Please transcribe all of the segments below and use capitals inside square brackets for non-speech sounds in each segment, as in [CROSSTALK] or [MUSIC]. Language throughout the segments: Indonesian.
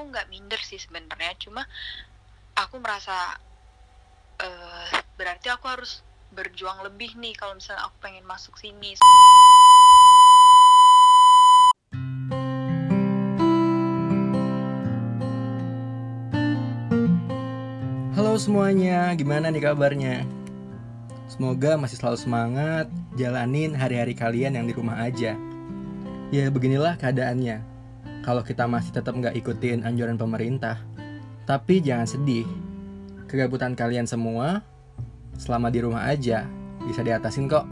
aku nggak minder sih sebenarnya cuma aku merasa uh, berarti aku harus berjuang lebih nih kalau misalnya aku pengen masuk sini Halo semuanya, gimana nih kabarnya? Semoga masih selalu semangat jalanin hari-hari kalian yang di rumah aja. Ya beginilah keadaannya. Kalau kita masih tetap nggak ikutin anjuran pemerintah. Tapi jangan sedih. Kegabutan kalian semua selama di rumah aja bisa diatasin kok.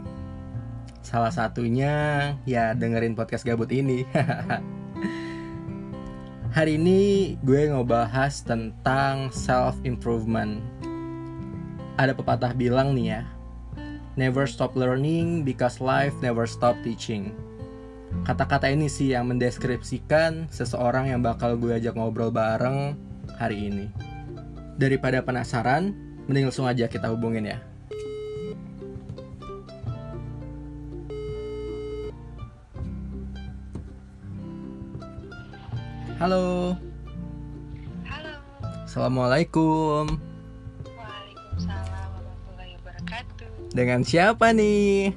Salah satunya ya dengerin podcast gabut ini. [LAUGHS] Hari ini gue ngebahas tentang self improvement. Ada pepatah bilang nih ya, never stop learning because life never stop teaching. Kata-kata ini sih yang mendeskripsikan seseorang yang bakal gue ajak ngobrol bareng hari ini. Daripada penasaran, mending langsung aja kita hubungin ya. Halo. halo Assalamualaikum. waalaikumsalam warahmatullahi wabarakatuh Dengan siapa nih?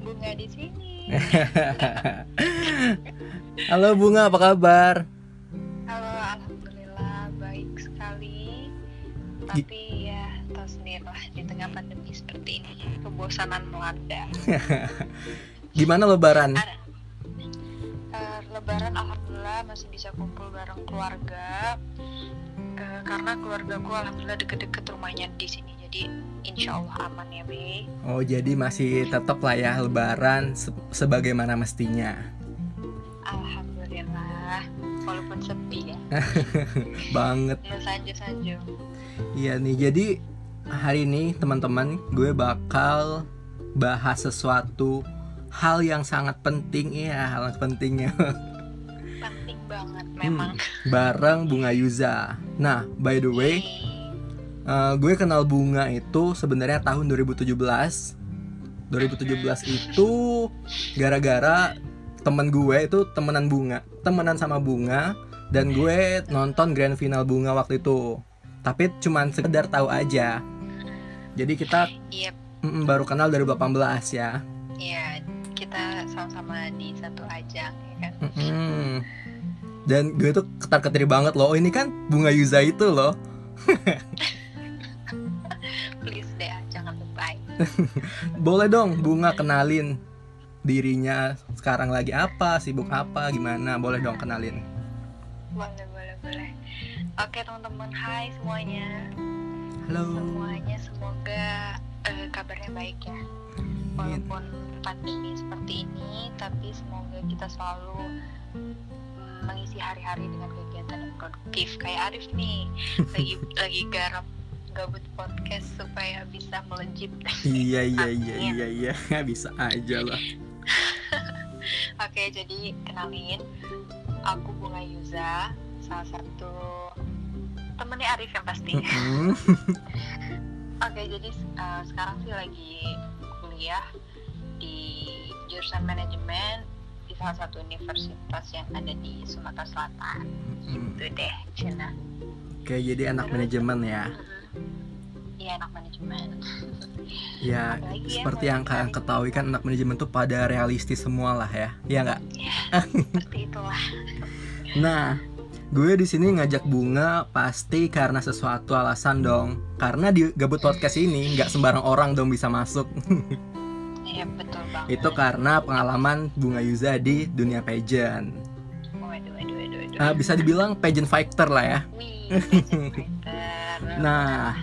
bunga di sini [LAUGHS] Halo Bunga, apa kabar? halo alhamdulillah baik sekali. Tapi ya tahu sendiri lah di tengah pandemi seperti ini kebosanan melanda. [LAUGHS] Gimana lebaran? ada. Eh, lebaran alhamdulillah masih bisa kumpul bareng keluarga. Eh, karena keluargaku alhamdulillah deket-deket rumahnya di sini jadi insya Allah aman ya Be. Oh, jadi masih tetap lah ya lebaran se- sebagaimana mestinya. alhamdulillah walaupun sepi ya. [LAUGHS] Banget. nah saja saja Iya nih, jadi hari ini teman-teman gue bakal bahas sesuatu hal yang sangat penting. Ya, hal yang pentingnya penting banget memang. bareng Bunga Yuza. Nah, by the way, Uh, gue kenal Bunga itu sebenarnya tahun 2017. 2017 itu gara-gara temen gue itu temenan Bunga, temenan sama Bunga dan gue nonton grand final Bunga waktu itu. Tapi cuman sekedar tahu aja. Jadi kita mm, baru kenal 2018 ya. iya kita sama-sama di satu ajang ya kan Mm-mm. Dan gue tuh ketar-ketir banget loh. Oh, ini kan Bunga Yuza itu loh. [LAUGHS] [LAUGHS] Boleh dong Bunga kenalin dirinya sekarang lagi apa, sibuk apa, gimana? Boleh dong kenalin. boleh boleh boleh oke teman-teman hai semuanya Halo. semuanya semoga eh, kabarnya baik ya walaupun pandemi seperti ini tapi semoga kita selalu mengisi hari-hari dengan kegiatan yang produktif kayak Arif nih lagi [LAUGHS] lagi garap gabut podcast supaya bisa melejit Iya iya [LAUGHS] iya Amin. iya iya [LAUGHS] bisa aja lah. [LAUGHS] Oke, jadi kenalin aku Bunga Yuza, salah satu temennya Arif yang pasti. Mm-mm. Oke, jadi uh, sekarang sih lagi kuliah di jurusan manajemen di salah satu universitas yang ada di Sumatera Selatan. Mm. Gitu deh, Cina. Oke jadi anak manajemen ya. Iya, anak manajemen. Ya Apalagi ya, seperti yang kalian ketahui kan anak manajemen tuh pada realistis semua lah ya. Iya nggak? [LAUGHS] Seperti itulah. Nah, gue di sini ngajak bunga pasti karena sesuatu alasan dong. Karena di gabut podcast ini nggak sembarang orang dong bisa masuk. [LAUGHS] Iya, betul banget. Itu karena pengalaman bunga Yuza di dunia pageant. Waduh, waduh, waduh, waduh. Ah, bisa dibilang pageant fighter lah ya. Wih, pageant fighter. Nah,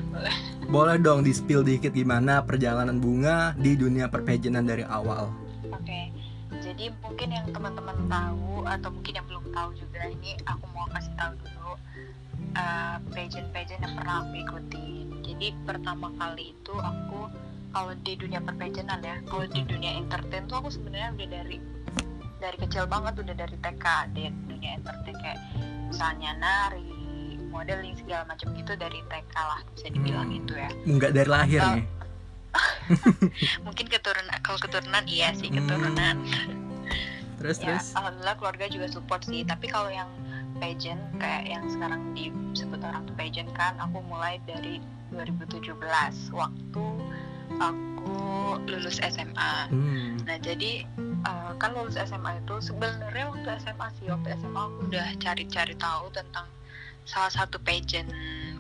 boleh dong di spill dikit gimana perjalanan bunga di dunia perpageantan dari awal. Oke, jadi mungkin yang teman-teman tahu atau mungkin yang belum tahu juga ini aku mau kasih tahu dulu eh, pageant-pageant yang pernah aku ikutin. Jadi pertama kali itu aku kalau di dunia perpageantan ya, kalau di dunia entertain tuh aku sebenarnya udah dari dari kecil banget udah dari TK di dunia entertain kayak misalnya nari, modeling segala macam gitu dari TK lah bisa dibilang Hmm. itu ya. Nggak dari lahir Oh. nih. [LAUGHS] Mungkin keturunan kalau keturunan iya sih Hmm. keturunan. Terus ya terus. alhamdulillah keluarga juga support sih tapi kalau yang pageant kayak yang sekarang disebut orang tuh pageant kan aku mulai dari 2017 waktu aku lulus SMA Hmm. nah jadi uh, kan lulus SMA itu sebenarnya waktu SMA sih waktu SMA aku udah cari-cari tahu tentang salah satu pageant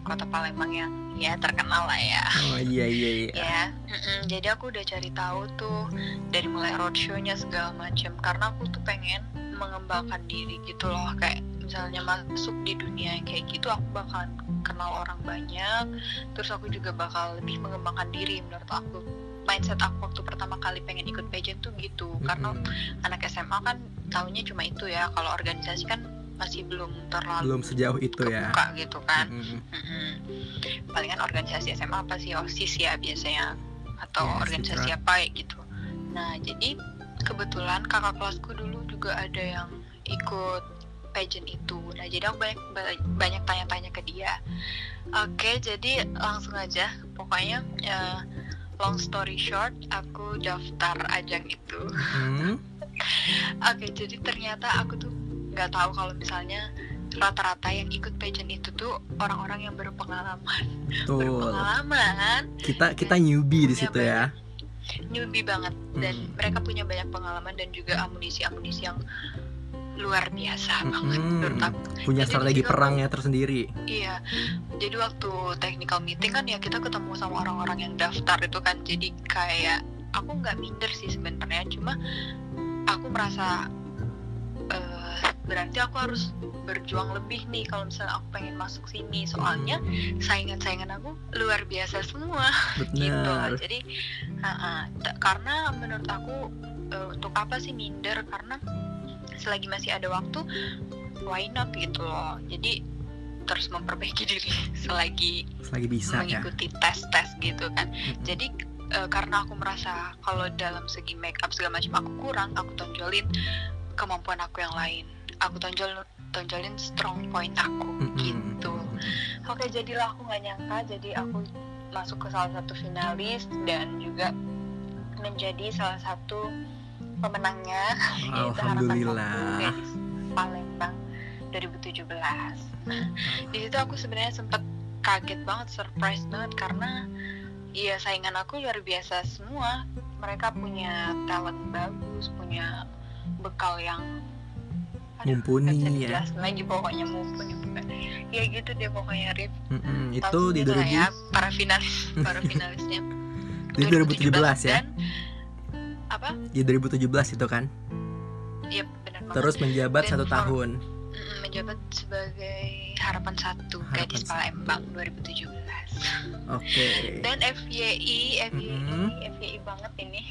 kota Palembang yang ya terkenal lah ya. Oh iya iya iya. [LAUGHS] ya mm-mm. jadi aku udah cari tahu tuh dari mulai roadshow-nya segala macam karena aku tuh pengen mengembangkan diri gitu loh. Kayak misalnya masuk di dunia yang kayak gitu aku bakalan kenal orang banyak. Terus aku juga bakal lebih mengembangkan diri menurut aku. Mindset aku waktu pertama kali pengen ikut pageant tuh gitu. Karena Mm-mm. anak SMA kan tahunya cuma itu ya. Kalau organisasi kan masih belum terlalu belum sejauh itu ya. kebuka gitu kan Mm-mm. Mm-mm. palingan organisasi SMA apa sih osis ya biasanya atau Ya, organisasi Sipra. apa ya gitu nah jadi kebetulan kakak kelasku dulu juga ada yang ikut pageant itu nah jadi aku banyak banyak tanya-tanya ke dia oke jadi langsung aja pokoknya eh, long story short aku daftar ajang itu Hmm. [LAUGHS] Oke, jadi ternyata aku tuh nggak tahu kalau misalnya rata-rata yang ikut pageant itu tuh orang-orang yang berpengalaman, Betul. berpengalaman, Kita kita newbie di situ ya. newbie banget, dan Hmm. mereka punya banyak pengalaman dan juga amunisi-amunisi yang luar biasa banget Mm-mm. menurut aku. Punya Jadi strategi perangnya tersendiri. Iya, jadi waktu technical meeting kan ya kita ketemu sama orang-orang yang daftar itu kan, jadi kayak aku nggak minder sih sebenarnya, cuma aku merasa eh, berarti aku harus berjuang lebih nih kalau misalnya aku pengen masuk sini, soalnya saingan-saingan aku luar biasa semua [LAUGHS] gitu jadi uh-uh. T- karena menurut aku uh, untuk apa sih minder karena selagi masih ada waktu why not gitu loh jadi terus memperbaiki [LAUGHS] diri selagi Selagi bisa ya. mengikuti tes-tes gitu kan Mm-mm. jadi uh, karena aku merasa kalau dalam segi make up segala macam aku kurang aku tonjolin kemampuan aku yang lain aku tonjol tonjolin strong point aku gitu Oke, jadilah aku nggak nyangka, jadi aku masuk ke salah satu finalis dan juga menjadi salah satu pemenangnya Alhamdulillah. Gadis Palembang 2017. Di situ aku sebenarnya sempat kaget banget, surprise banget karena ya saingan aku luar biasa semua. Mereka punya talent bagus, punya bekal yang aduh, Mumpuni ya. lagi pokoknya mumpuni bukan ya gitu deh pokoknya Rif Mm-mm. Itu Tahu di sendiri 2000 lah ya para finalis para finalisnya [LAUGHS] di 2017 ya. dan apa Di 2017 itu kan. iya benar banget Terus menjabat Dan satu for- tahun. Mm, menjabat sebagai harapan satu Harapan gadis. Palembang 2017 Oke. dan FYI FYI Mm-mm. FYI banget ini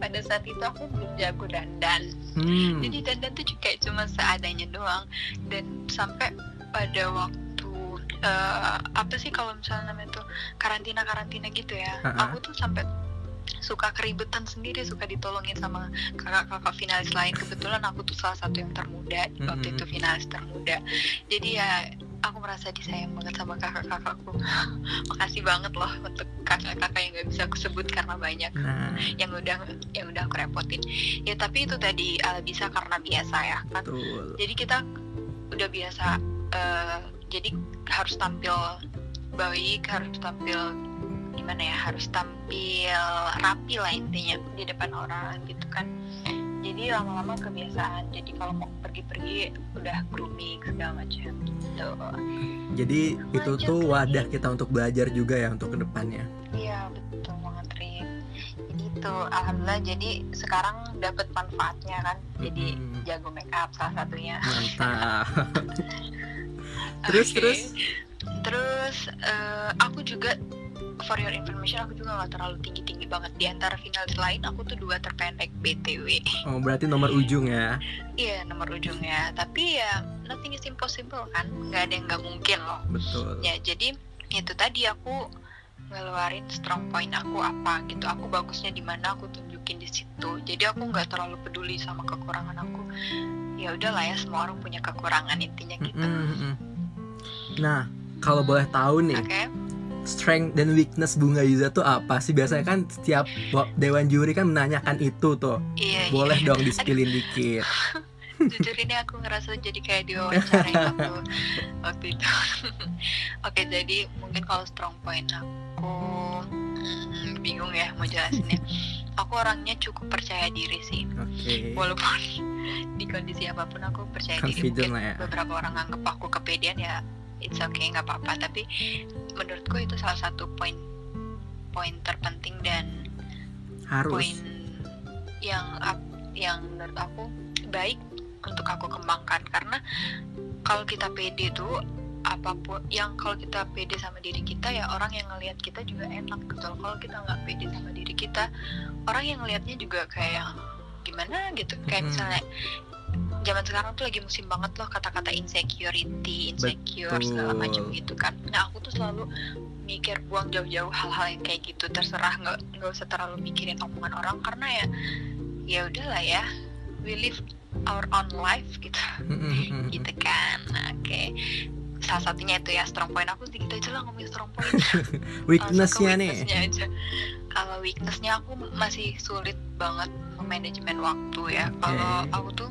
pada saat itu aku belum jago dandan Hmm. jadi dandan tuh kayak cuma seadanya doang dan sampai pada waktu eh, apa sih kalau misalnya namanya tuh karantina karantina gitu ya Ha-ha. aku tuh sampai suka keribetan sendiri suka ditolongin sama kakak-kakak finalis lain kebetulan aku tuh salah satu yang termuda waktu Mm-mm. itu finalis termuda jadi ya aku merasa disayang banget sama kakak-kakakku. [GASPS] Makasih banget loh untuk kakak-kakak yang gak bisa aku sebut karena banyak. Nah, yang udah yang udah aku repotin. Ya tapi itu tadi uh, bisa karena biasa ya kan? Betul. jadi kita udah biasa uh, jadi harus tampil baik harus tampil gimana ya harus tampil rapi lah intinya di depan orang gitu kan jadi lama-lama kebiasaan jadi kalau mau pergi-pergi udah grooming segala macam gitu Jadi itu Lanjut tuh lagi. wadah kita untuk belajar juga ya untuk ke depannya. Iya betul banget Jadi itu alhamdulillah jadi sekarang dapat manfaatnya kan Jadi Mm-mm. jago make up salah satunya Mantap. [LAUGHS] terus Oke. terus. Terus eh, aku juga for your information aku juga nggak terlalu tinggi tinggi banget. Di antara finalis lain aku tuh dua terpendek btw Oh berarti nomor ujung ya. iya nomor ujungnya tapi ya nothing is impossible kan? Nggak ada yang nggak mungkin loh. Betul. ya jadi itu tadi aku ngeluarin strong point aku apa gitu. Aku bagusnya di mana aku tunjukin di situ. Jadi aku nggak terlalu peduli sama kekurangan aku. Ya udahlah ya semua orang punya kekurangan intinya gitu. Mm-mm, mm-mm. Nah, kalau boleh tahu nih, oke strength dan weakness Bunga Yuza tuh apa sih? Biasanya kan setiap wa- dewan juri kan menanyakan itu tuh. iya Boleh iya. dong di-spillin dikit. [LAUGHS] jujur ini aku ngerasa jadi kayak diwawancara waktu waktu itu [LAUGHS] oke jadi mungkin kalau strong point aku hmm, bingung ya mau jelasinnya aku orangnya cukup percaya diri sih Oke. walaupun [LAUGHS] di kondisi apa pun aku percaya diri Confident mungkin lah ya. beberapa orang anggap aku kepedean ya it's okay nggak apa-apa. Tapi menurutku itu salah satu poin poin terpenting dan Harus. poin yang yang menurut aku baik untuk aku kembangkan. Karena kalau kita pede tuh apa pun yang kalau kita pede sama diri kita ya orang yang ngelihat kita juga enak gitu kalau kita nggak pede sama diri kita orang yang ngelihatnya juga kayak gimana gitu. Kayak misalnya zaman sekarang tuh lagi musim banget loh kata-kata insecurity insecure segala Betul. macam gitu kan nah aku tuh selalu mikir buang jauh-jauh hal-hal yang kayak gitu terserah nggak nggak usah terlalu mikirin omongan orang karena ya ya udahlah ya we live our own life gitu [LAUGHS] gitu kan Nah, oke salah satunya itu ya strong point aku sedikit aja lah ngomongin strong point [LAUGHS] Weaknessnya nih. aja. Kalau weaknessnya aku masih sulit banget manajemen waktu ya. Kalau Oke. aku tuh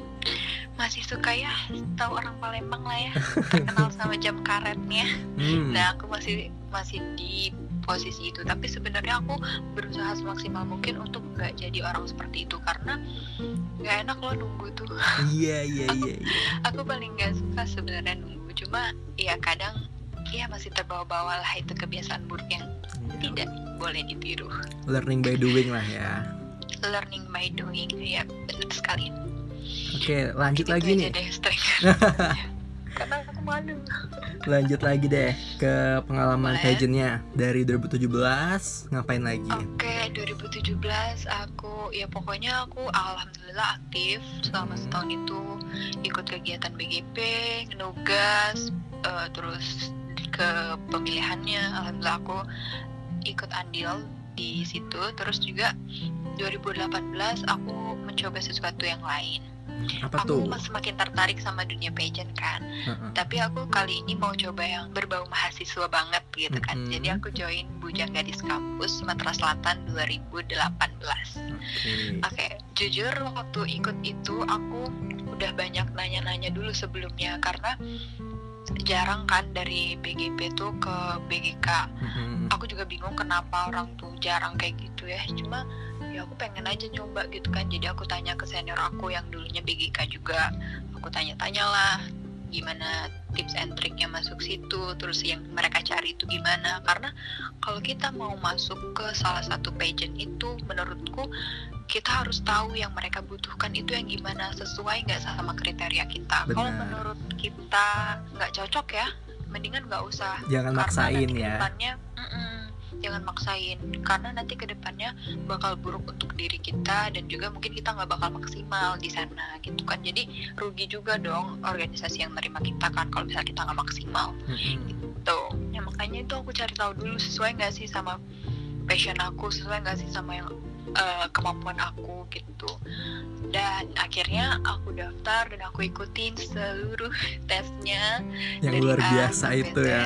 masih suka ya tahu orang Palembang lah ya [LAUGHS] terkenal sama jam karetnya. Hmm. Nah aku masih masih di posisi itu. Tapi sebenarnya aku berusaha semaksimal mungkin untuk nggak jadi orang seperti itu karena nggak enak loh nunggu tuh. Iya iya iya. iya. Aku paling nggak suka sebenarnya nunggu. Cuma ya kadang ya masih terbawa-bawa lah itu kebiasaan buruk yang Iya. tidak boleh ditiru. Learning by doing lah ya. learning by doing ya benar sekali Oke, lanjut Gitu lagi nih. deh strength [LAUGHS] karena aku malu Lanjut lagi deh ke pengalaman Boleh. pageantnya dari 2017 ngapain lagi? oke 2017 aku ya pokoknya aku alhamdulillah aktif selama Hmm. setahun itu ikut kegiatan BGP nugas eh, terus ke pemilihannya alhamdulillah aku ikut andil di situ terus juga 2018 aku mencoba sesuatu yang lain Apa aku tuh? semakin tertarik sama dunia pageant kan Heeh. tapi aku kali ini mau coba yang berbau mahasiswa banget gitu kan Mhm. jadi aku join Bujang Gadis Kampus Sumatera Selatan 2018 Oke. oke jujur waktu ikut itu aku udah banyak nanya-nanya dulu sebelumnya karena jarang kan dari BGP tuh ke BGK Mhm. aku juga bingung kenapa orang tuh jarang kayak gitu ya cuma ya aku pengen aja nyoba gitu kan. Jadi aku tanya ke senior aku yang dulunya BGK juga. Aku tanya-tanya lah gimana tips and triknya masuk situ terus yang mereka cari itu gimana. Karena kalau kita mau masuk ke salah satu pageant itu menurutku kita harus tahu yang mereka butuhkan itu yang gimana sesuai nggak sama kriteria kita. Kalau menurut kita nggak cocok ya mendingan nggak usah. Jangan maksain ya. ke depannya, mm-mm, jangan maksain karena nanti ke depannya bakal buruk untuk diri kita dan juga mungkin kita nggak bakal maksimal di sana gitu kan. Jadi rugi juga dong organisasi yang nerima kita kan kalau misalnya kita nggak maksimal. Mhm. gitu. Ya makanya itu aku cari tahu dulu sesuai nggak sih sama passion aku sesuai nggak sih sama yang eh, kemampuan aku gitu. Dan akhirnya aku daftar dan aku ikutin seluruh [LAUGHS] tesnya. Yang dari luar A biasa sampai itu ya.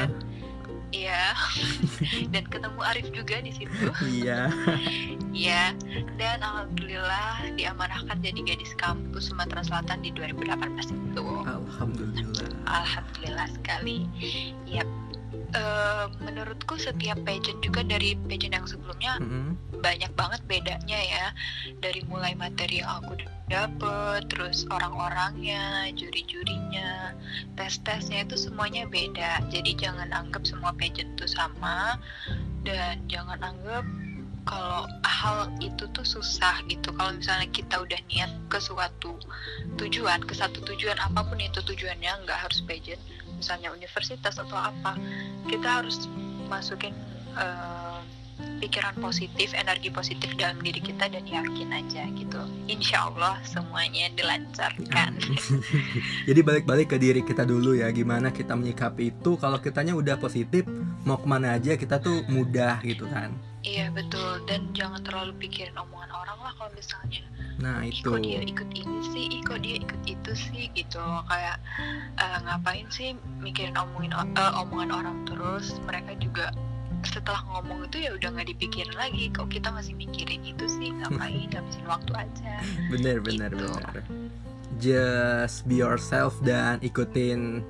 Iya. [LAUGHS] Dan ketemu Arif juga di situ. Iya. Iya. Dan alhamdulillah diamanahkan jadi gadis kampus Sumatera Selatan di 2018 itu. Alhamdulillah. Alhamdulillah sekali. Yap. Eh, menurutku setiap pageant juga dari pageant yang sebelumnya Mhm. banyak banget bedanya ya. Dari mulai materi yang aku dapet terus orang-orangnya juri-jurinya tes-tesnya itu semuanya beda. Jadi jangan anggap semua pageant itu sama. Dan jangan anggap kalau hal itu tuh susah gitu. Kalau misalnya kita udah niat ke suatu tujuan ke satu tujuan apa pun itu tujuannya nggak harus pageant misalnya universitas atau apa kita harus masukin eh, pikiran positif, energi positif dalam diri kita dan yakin aja gitu. Insya Allah semuanya dilancarkan. [LAUGHS] Jadi balik-balik ke diri kita dulu ya, gimana kita menyikapi itu. Kalau kitanya udah positif, mau ke mana aja kita tuh mudah gitu kan. iya betul dan jangan terlalu pikirin omongan orang lah kalau misalnya Nah itu. kok dia ikut ini sih, ih kok dia ikut itu sih? Gitu kayak eh, ngapain sih mikirin omongin o- eh, omongan orang terus? Mereka juga setelah ngomong itu ya udah nggak dipikirin lagi. Kok kita masih mikirin itu sih? Ngapain? [LAUGHS] Ngabisin waktu aja. Bener bener Gitu. bener. just be yourself dan ikutin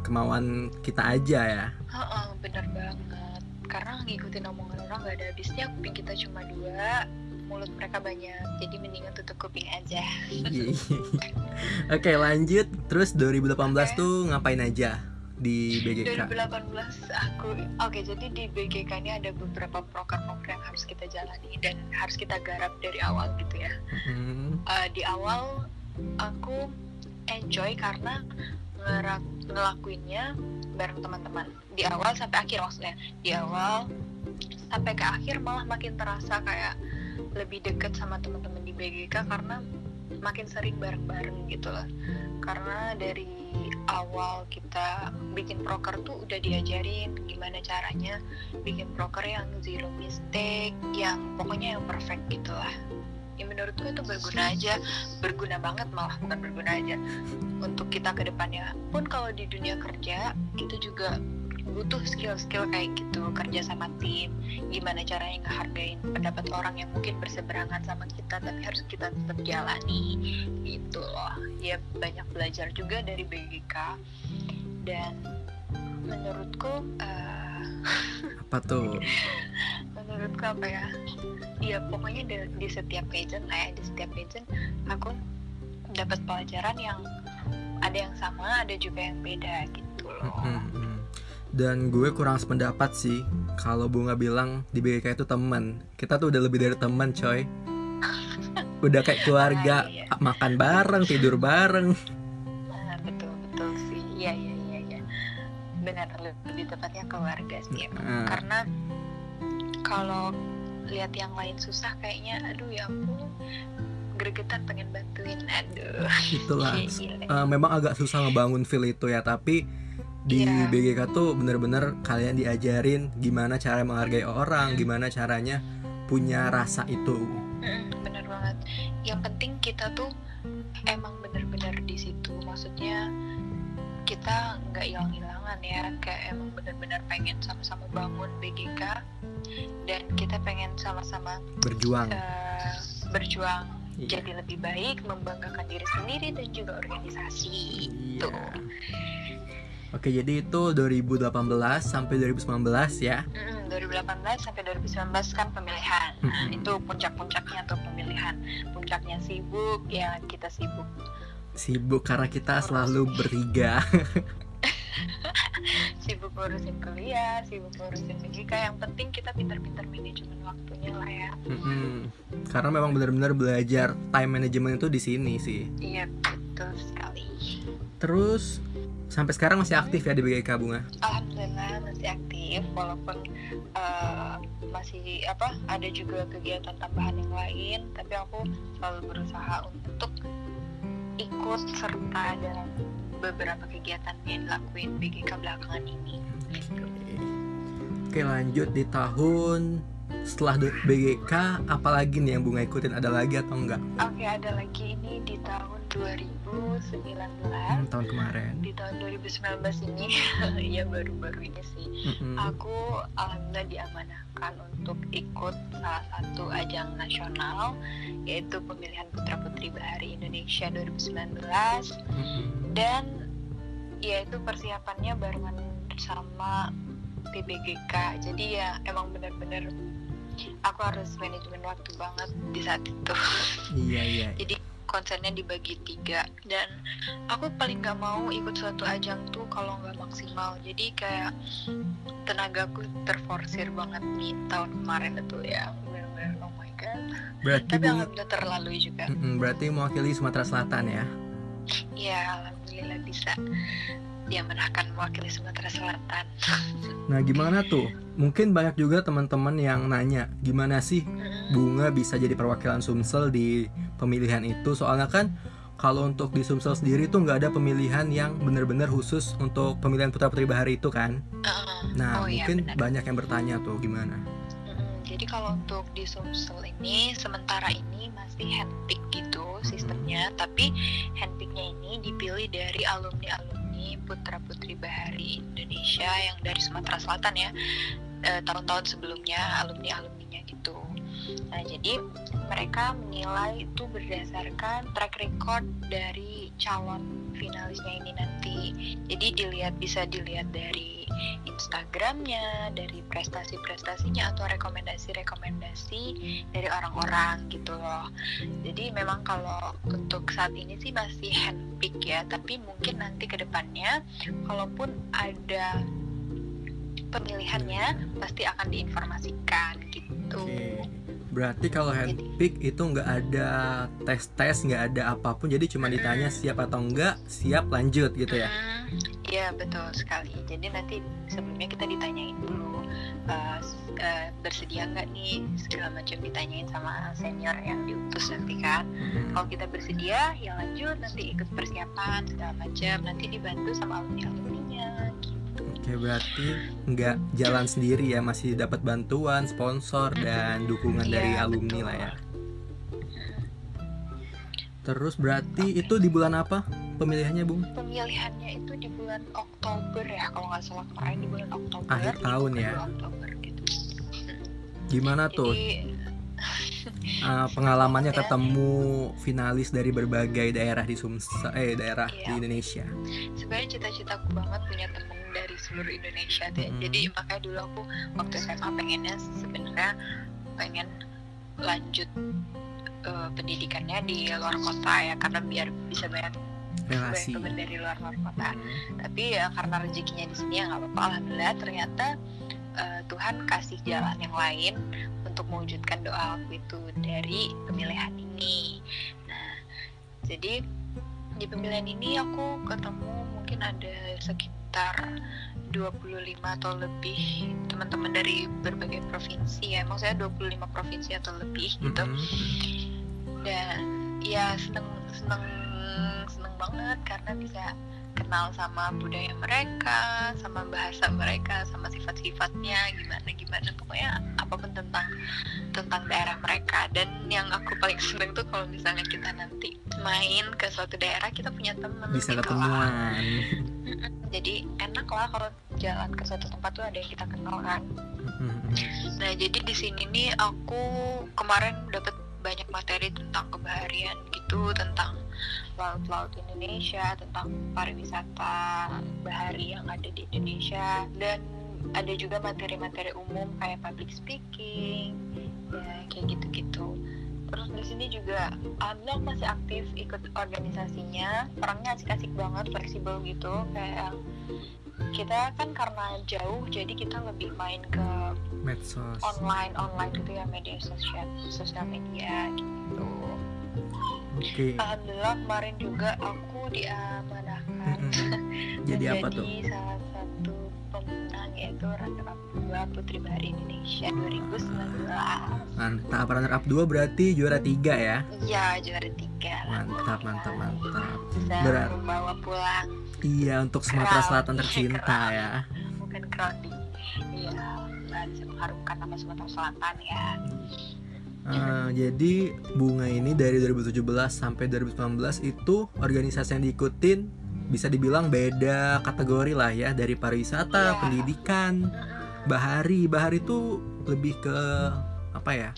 kemauan kita aja ya. Heeh, bener banget. Karena ngikutin omongan orang gak ada habisnya. Kuping kita cuma dua mulut mereka banyak jadi mendingan tutup kuping aja. [LAUGHS] Oke lanjut. Terus 2018 Oke. tuh ngapain aja di BGK? 2018 aku oke jadi di BGK ini ada beberapa proker-proker yang harus kita jalani dan harus kita garap dari awal gitu ya. Hmm, Eh, di awal aku enjoy karena ngelakuinnya bareng teman-teman. Di awal sampai akhir maksudnya. Di awal sampai ke akhir malah makin terasa kayak lebih deket sama teman-teman di BGK karena makin sering bareng-bareng gitu loh. Karena dari awal kita bikin proker tuh udah diajarin gimana caranya bikin proker yang zero mistake yang pokoknya yang perfect gitu lah. Ya menurutku itu berguna aja. Berguna banget malah bukan berguna aja. Untuk kita ke depannya. Pun kalau di dunia kerja itu juga butuh skill-skill kayak gitu kerja sama tim gimana caranya ngehargain pendapat orang yang mungkin berseberangan sama kita tapi harus kita tetap jalani gitu loh ya banyak belajar juga dari BGK dan menurutku eh, [LAUGHS] apa tuh? menurutku apa ya ya pokoknya di, di setiap pageant lah ya di setiap pageant aku dapat pelajaran yang ada yang sama ada juga yang beda gitu loh Hmm, hmm. Dan gue kurang sependapat sih kalau Bunga bilang di BGK itu temen. Kita tuh udah lebih dari temen coy. Udah kayak keluarga Ah, iya. Makan bareng, tidur bareng. Nah, betul betul sih. Iya iya iya iya. Benar lebih tepatnya keluarga sih emang. Hmm. karena kalau lihat yang lain susah kayaknya aduh ya ampun. Gregetan pengen bantuin aduh. Itulah. [LAUGHS] Eh, Memang agak susah ngebangun feel itu ya Tapi di Iya. BGK tuh bener-bener kalian diajarin Gimana cara menghargai orang Gimana caranya punya rasa itu. Mm, bener banget. Yang penting kita tuh emang bener-bener di situ. Maksudnya kita nggak hilang-hilangan ya kayak emang bener-bener pengen sama-sama bangun BGK dan kita pengen sama-sama Berjuang. eh, berjuang Iya. jadi lebih baik membanggakan diri sendiri dan juga organisasi. Iya. tuh Oke, jadi itu 2018 sampai 2019 ya. Mm, 2018 sampai 2019 kan pemilihan nah, Mm-mm. itu puncak-puncaknya untuk pemilihan puncaknya sibuk ya kita sibuk Sibuk karena kita selalu bertiga. [LAUGHS] sibuk ngurusin kuliah, sibuk ngurusin BGK. Yang penting kita pintar-pintar manajemen waktunya lah ya. Mm-mm. Karena memang benar-benar belajar time management itu di sini sih. Iya betul sekali. Terus sampai sekarang masih aktif ya di BGK Bunga? Alhamdulillah masih aktif walaupun eh, masih apa ada juga kegiatan tambahan yang lain. Tapi aku selalu berusaha untuk ikut serta dalam beberapa kegiatan yang dilakuin BGK belakangan ini. Gitu. Oke, lanjut di tahun setelah BGK apalagi nih yang Bunga ikutin ada lagi atau enggak? Oke ada lagi ini di tahun 2019 Hmm, tahun kemarin. di tahun 2019 ini [LAUGHS] ya baru-baru ini sih Mm-mm. aku alhamdulillah diamanahkan untuk ikut salah satu ajang nasional yaitu pemilihan putra putri bahari Indonesia 2019 Mm-mm. dan yaitu persiapannya barengan sama PBGK jadi ya emang benar-benar aku harus manajemen waktu banget di saat itu Iya iya. [LAUGHS] jadi konsennya dibagi tiga. Dan aku paling nggak mau ikut suatu ajang tuh kalau nggak maksimal. Jadi kayak tenagaku terforsir banget di tahun kemarin itu ya. Benar-benar oh my god. Berarti tapi alhamdulillah terlalui juga. Berarti mewakili Sumatera Selatan ya? ya alhamdulillah bisa dia menahkan mewakili Sumatera Selatan. Nah gimana tuh? Mungkin banyak juga teman-teman yang nanya gimana sih Bunga bisa jadi perwakilan Sumsel di pemilihan itu? Soalnya kan kalau untuk di Sumsel sendiri tuh nggak ada pemilihan yang benar-benar khusus untuk pemilihan putra putri bahari itu kan? Uh, nah Oh, iya, mungkin benar. banyak yang bertanya tuh gimana? Jadi kalau untuk di Sumsel ini sementara ini masih handpick gitu sistemnya. Tapi handpicknya ini dipilih dari alumni alumni putra putri bahari Indonesia yang dari Sumatera Selatan ya eh, tahun-tahun sebelumnya alumni alumninya gitu Nah, jadi mereka menilai itu berdasarkan track record dari calon finalisnya ini nanti. Jadi dilihat bisa dilihat dari Instagramnya, dari prestasi-prestasinya atau rekomendasi-rekomendasi dari orang-orang gitu loh. Jadi memang kalau untuk saat ini sih masih handpick ya, tapi mungkin nanti ke depannya kalaupun ada pemilihannya pasti akan diinformasikan gitu. Oke. Berarti kalau handpick itu nggak ada tes-tes, nggak ada apa pun, jadi cuma ditanya siap atau enggak, siap lanjut gitu ya? Iya betul sekali. Jadi nanti sebelumnya kita ditanyain dulu uh, uh, bersedia nggak nih segala macam ditanyain sama senior yang diutus nanti kan. Mm-mm. Kalau kita bersedia ya lanjut nanti ikut persiapan segala macam nanti dibantu sama alumni alumninya. Oke, berarti nggak jalan sendiri ya, masih dapat bantuan, sponsor, dan dukungan dari Iya, alumni betul. lah ya. Terus berarti itu di bulan apa pemilihannya, Bung? Pemilihannya itu di bulan Oktober ya kalau nggak salah kemarin di bulan Oktober. Akhir di tahun ya? Oktober gitu. Gimana tuh Jadi [LAUGHS] uh, pengalamannya Ya. ketemu finalis dari berbagai daerah di Sumsel, eh daerah di Iya. Indonesia? sebenarnya cita-citaku banget punya dari seluruh Indonesia deh. Mm. Jadi makanya dulu aku waktu SMA pengennya sebenarnya pengen lanjut eh, pendidikannya di luar kota ya karena biar bisa banyak banyak Relasi. temen dari luar luar kota. Hmm. Tapi ya karena rezekinya di sini ya nggak apa-apa. Alhamdulillah ternyata eh, Tuhan kasih jalan yang lain untuk mewujudkan doa aku itu dari pemilihan ini. Nah, jadi di pemilihan ini aku ketemu mungkin ada sekitar 25 atau lebih teman-teman dari berbagai provinsi ya. Maksudnya 25 provinsi atau lebih gitu Mm-mm. dan ya seneng seneng seneng banget karena bisa kenal sama budaya mereka, sama bahasa mereka, sama sifat-sifatnya gimana gimana pokoknya apa pun tentang tentang daerah mereka dan yang aku paling seneng tuh kalau misalnya kita nanti main ke suatu daerah kita punya temen Bisa gitu ketemuan. [LAUGHS] jadi enak lah kalau jalan ke suatu tempat tuh ada yang kita kenal kan Mm-mm. Nah, jadi di sini nih aku kemarin dapat banyak materi tentang kebaharian gitu, tentang laut-laut Indonesia, tentang pariwisata bahari yang ada di Indonesia dan ada juga materi-materi umum kayak public speaking, ya kayak gitu-gitu. Sini juga alhamdulillah aku masih aktif ikut organisasinya. Orangnya asik-asik banget, fleksibel gitu. Kayak kita kan karena jauh jadi kita lebih main ke Medsos. online online gitu ya media sosial sosial media gitu Oke. alhamdulillah kemarin juga aku diamanahkan Mm-mm. Jadi apa tuh? menjadi salah satu pemenang yaitu runner up 2 Putri Bahari Indonesia 2019 Mantap. Runner up 2 berarti juara 3 ya. iya juara tiga Mantap, mantap, mantap. bisa Berat. membawa pulang Iya, untuk Sumatera Crown. Selatan [LAUGHS] tercinta Crown. ya. bukan crowding iya bisa mengharumkan nama Sumatera Selatan ya Eh, jadi bunga ini dari 2017 sampai 2019 itu organisasi yang diikutin bisa dibilang beda kategori lah ya dari pariwisata, Iya. pendidikan, bahari. Bahari itu lebih ke apa ya?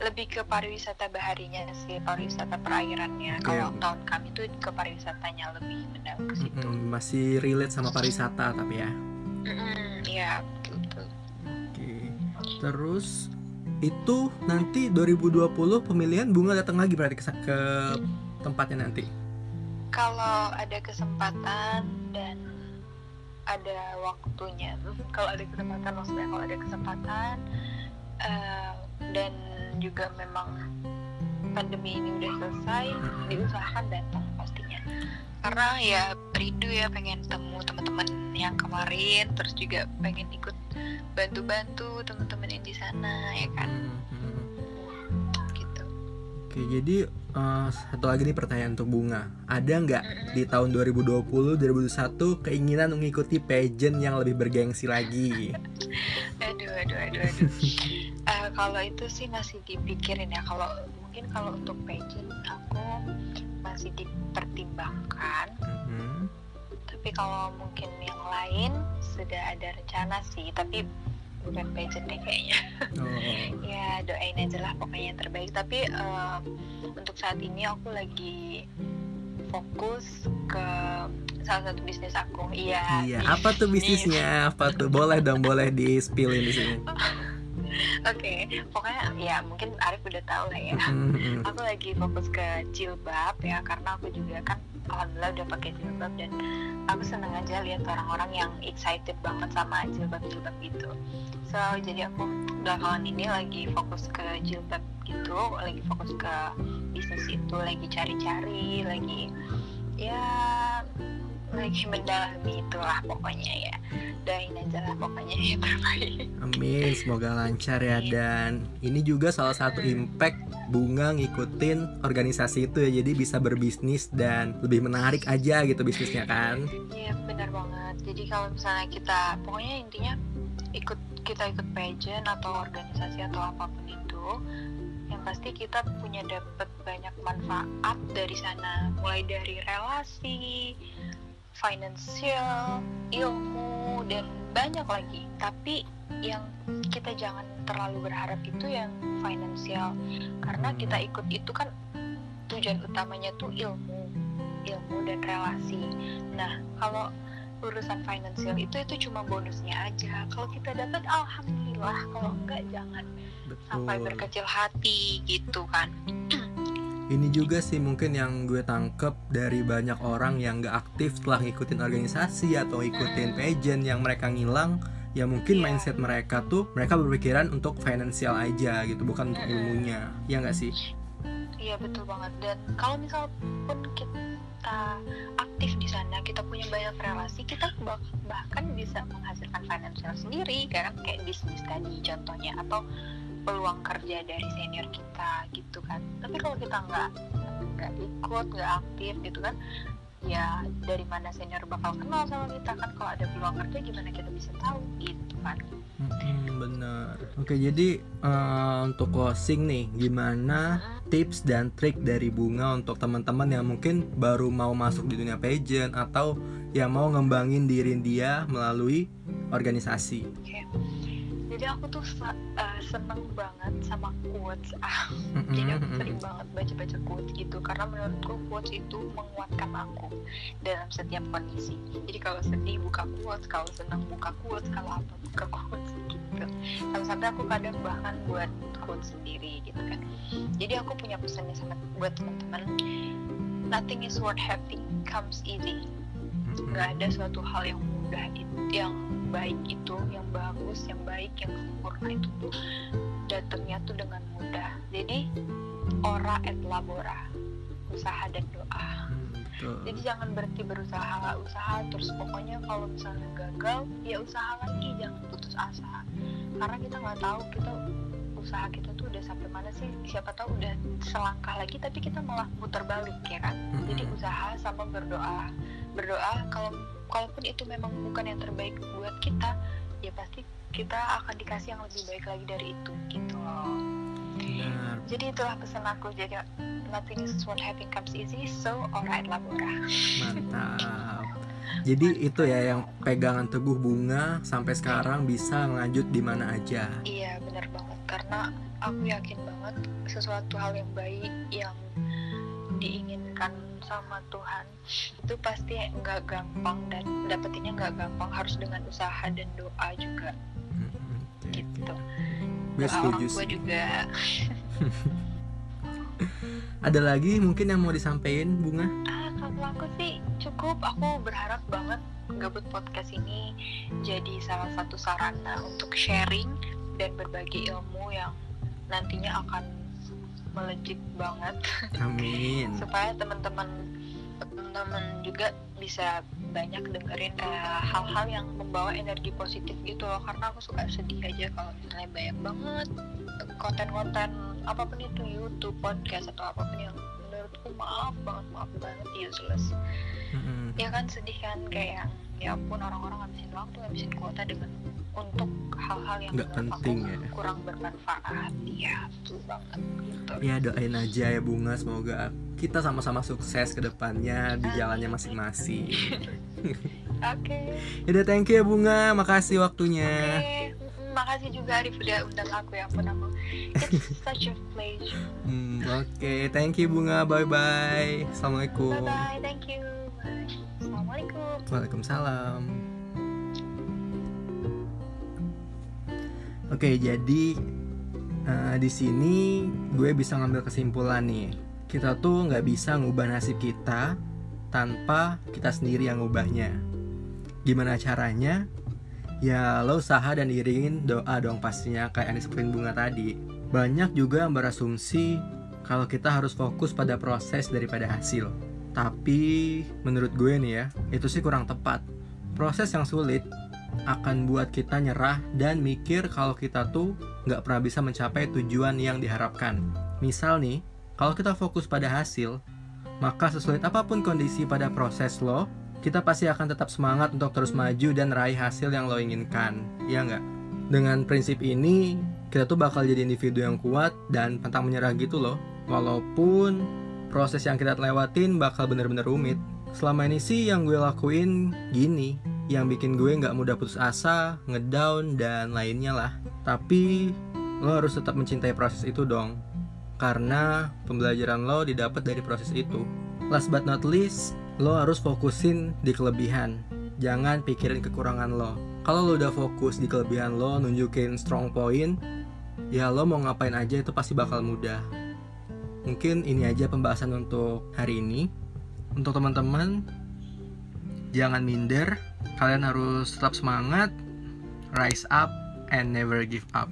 lebih ke pariwisata baharinya sih pariwisata perairannya Oke. kalau tahun kami tuh ke pariwisatanya lebih mendalam ke situ Mm-mm, masih relate sama pariwisata tapi ya. Mm-mm, iya betul betul Oke. Terus itu nanti 2020 pemilihan bunga datang lagi berarti ke, ke tempatnya nanti. kalau ada kesempatan dan ada waktunya. Kalau ada kesempatan maksudnya kalau ada kesempatan eh, dan juga memang pandemi ini udah selesai diusahakan datang pastinya. Karena ya rindu ya pengen temu teman-teman yang kemarin terus juga pengen ikut bantu-bantu teman-teman yang di sana ya kan? Mhm. gitu. Oke, jadi eh, satu lagi nih pertanyaan untuk Bunga. Ada nggak di tahun 2020, 2021 keinginan mengikuti pageant yang lebih bergengsi lagi? [LAUGHS] aduh aduh aduh aduh Eh, kalau itu sih masih dipikirin ya kalau mungkin kalau untuk pageant aku masih dipertimbangkan Mhm. tapi kalau mungkin yang lain sudah ada rencana sih tapi bukan pageant deh kayaknya. Oh. [LAUGHS] ya doain aja lah pokoknya yang terbaik. Tapi um, untuk saat ini aku lagi fokus ke salah satu bisnis aku. Iya. Iya apa tuh bisnisnya? Apa tuh? Boleh dong boleh di spillin di sini [LAUGHS] oke pokoknya ya mungkin Arif udah tahu lah ya. Aku lagi fokus ke jilbab ya karena aku juga kan alhamdulillah udah pakai jilbab dan aku seneng aja lihat orang-orang yang excited banget sama jilbab-jilbab gitu so jadi aku belakangan ini lagi fokus ke jilbab gitu lagi fokus ke bisnis itu lagi cari-cari lagi ya lagi mendalami itulah pokoknya ya doain aja lah pokoknya yang terbaik Amin, semoga lancar ya dan ini juga salah satu impact bunga ngikutin organisasi itu ya jadi bisa berbisnis dan lebih menarik aja gitu bisnisnya kan Iya benar banget. Jadi kalau misalnya kita, pokoknya intinya ikut kita ikut pageant atau organisasi atau apa pun itu, yang pasti kita punya dapat banyak manfaat dari sana. Mulai dari relasi, financial, ilmu dan banyak lagi. Tapi yang kita jangan terlalu berharap itu yang financial karena kita ikut itu kan tujuan utamanya tuh ilmu ilmu dan relasi Nah, kalau urusan finansial itu itu cuma bonusnya aja. Kalau kita dapat alhamdulillah, kalau enggak jangan sampai betul berkecil hati gitu kan. Ini juga sih mungkin yang gue tangkep dari banyak orang yang gak aktif setelah ngikutin organisasi atau ikutin pageant yang mereka ngilang ya mungkin Iya. mindset mereka tuh mereka berpikiran untuk finansial aja gitu bukan untuk ilmunya ya nggak sih Iya betul banget. Dan kalau misal pun kita aktif di sana, kita punya banyak relasi, kita bah- bahkan bisa menghasilkan finansial sendiri kan, kayak bisnis tadi contohnya atau peluang kerja dari senior kita gitu kan. Tapi kalau kita nggak nggak ikut, nggak aktif gitu kan, ya dari mana senior bakal kenal sama kita kan? Kalau ada peluang kerja gimana kita bisa tahu gitu kan? Bener oke jadi eh, untuk closing nih gimana tips dan trik dari bunga untuk teman-teman yang mungkin baru mau masuk di dunia pageant atau yang mau ngembangin diri dia melalui organisasi? Oke. Jadi aku tuh eh, seneng banget sama quotes. Mm-mm, jadi aku sering banget baca-baca quotes gitu karena menurutku quotes itu menguatkan aku dalam setiap kondisi. Jadi kalau sedih buka quotes kalau senang buka quotes kalau apa buka quotes gitu. Sampai-sampai aku kadang bahkan buat quotes sendiri gitu kan. Jadi aku punya pesannya sama buat teman-teman. Nothing is worth having comes easy. Nggak ada suatu hal yang mudah itu yang baik itu yang bagus yang baik yang sempurna itu tuh datangnya tuh dengan mudah. Jadi ora et labora usaha dan doa. Hmm, betul. jadi jangan berhenti berusaha usaha terus pokoknya kalau misalnya gagal ya usaha lagi jangan putus asa. Karena kita nggak tahu kita usaha kita tuh udah sampai mana sih. Siapa tahu udah selangkah lagi tapi kita malah muter balik ya kan? Jadi Mm-mm. usaha sama berdoa. Berdoa kalau kalaupun itu memang bukan yang terbaik buat kita ya pasti kita akan dikasih yang lebih baik lagi dari itu gitu loh. Benar. jadi itulah pesan aku jadi nothing is worth having comes easy so alright labora mantap. Jadi itu ya yang pegangan teguh bunga sampai sekarang bisa lanjut di mana aja. Iya benar banget. Karena aku yakin banget sesuatu hal yang baik yang diinginkan sama Tuhan itu pasti nggak gampang dan dapetinnya nggak gampang. Harus dengan usaha dan doa juga. Oke, oke. gitu. gue doa orang tua juga. [LAUGHS] Ada lagi mungkin yang mau disampaikan bunga? Ah kalau aku sih cukup. Aku berharap banget gabut podcast ini jadi salah satu sarana untuk sharing dan berbagi ilmu yang nantinya akan melejit banget. Amin. [LAUGHS] Supaya teman-teman teman-teman juga bisa banyak dengerin eh, hal-hal yang membawa energi positif gitu loh. Karena aku suka sedih aja kalau misalnya banyak banget konten-konten apa pun itu YouTube podcast atau apa pun yang menurutku maaf banget maaf banget. Useless Mm-mm. ya kan sedih kan kayak ya ampun orang-orang ngabisin waktu ngabisin kuota dengan untuk hal-hal yang Nggak penting aku ya. kurang bermanfaat. Ya betul banget gitu. Ya doain aja ya bunga semoga kita sama-sama sukses ke depannya di jalannya masing-masing. [LAUGHS] Oke. [LAUGHS] Yaudah thank you ya bunga. Makasih waktunya. Mm-mm. Makasih juga Arif udah undang aku ya ampun aku. It's such a pleasure. Hmm, Oke, thank you Bunga. Bye bye. Assalamualaikum. Bye bye, thank you. Bye. Assalamualaikum. Waalaikumsalam. Oke, jadi eh, di sini gue bisa ngambil kesimpulan nih. Kita tuh nggak bisa ngubah nasib kita tanpa kita sendiri yang ngubahnya. Gimana caranya? Ya lo usaha dan iringin doa dong pastinya kayak yang disebutin bunga tadi. Banyak juga yang berasumsi kalau kita harus fokus pada proses daripada hasil. Tapi menurut gue nih ya, itu sih kurang tepat. Proses yang sulit akan buat kita nyerah dan mikir kalau kita tuh nggak pernah bisa mencapai tujuan yang diharapkan. Misal nih, kalau kita fokus pada hasil, maka sesulit apa pun kondisi pada proses lo, kita pasti akan tetap semangat untuk terus maju dan raih hasil yang lo inginkan. Ya nggak? Dengan prinsip ini, kita tuh bakal jadi individu yang kuat dan pantang menyerah gitu loh. Walaupun proses yang kita lewatin bakal bener-bener rumit. Selama ini sih yang gue lakuin gini, yang bikin gue nggak mudah putus asa, ngedown dan lainnya lah. Tapi lo harus tetap mencintai proses itu dong, karena pembelajaran lo didapat dari proses itu. Last but not least, lo harus fokusin di kelebihan, jangan pikirin kekurangan lo. Kalau lo udah fokus di kelebihan lo, nunjukin strong point, ya lo mau ngapain aja itu pasti bakal mudah. Mungkin ini aja pembahasan untuk hari ini. Untuk teman-teman, jangan minder, kalian harus tetap semangat, rise up, and never give up.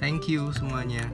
Thank you semuanya.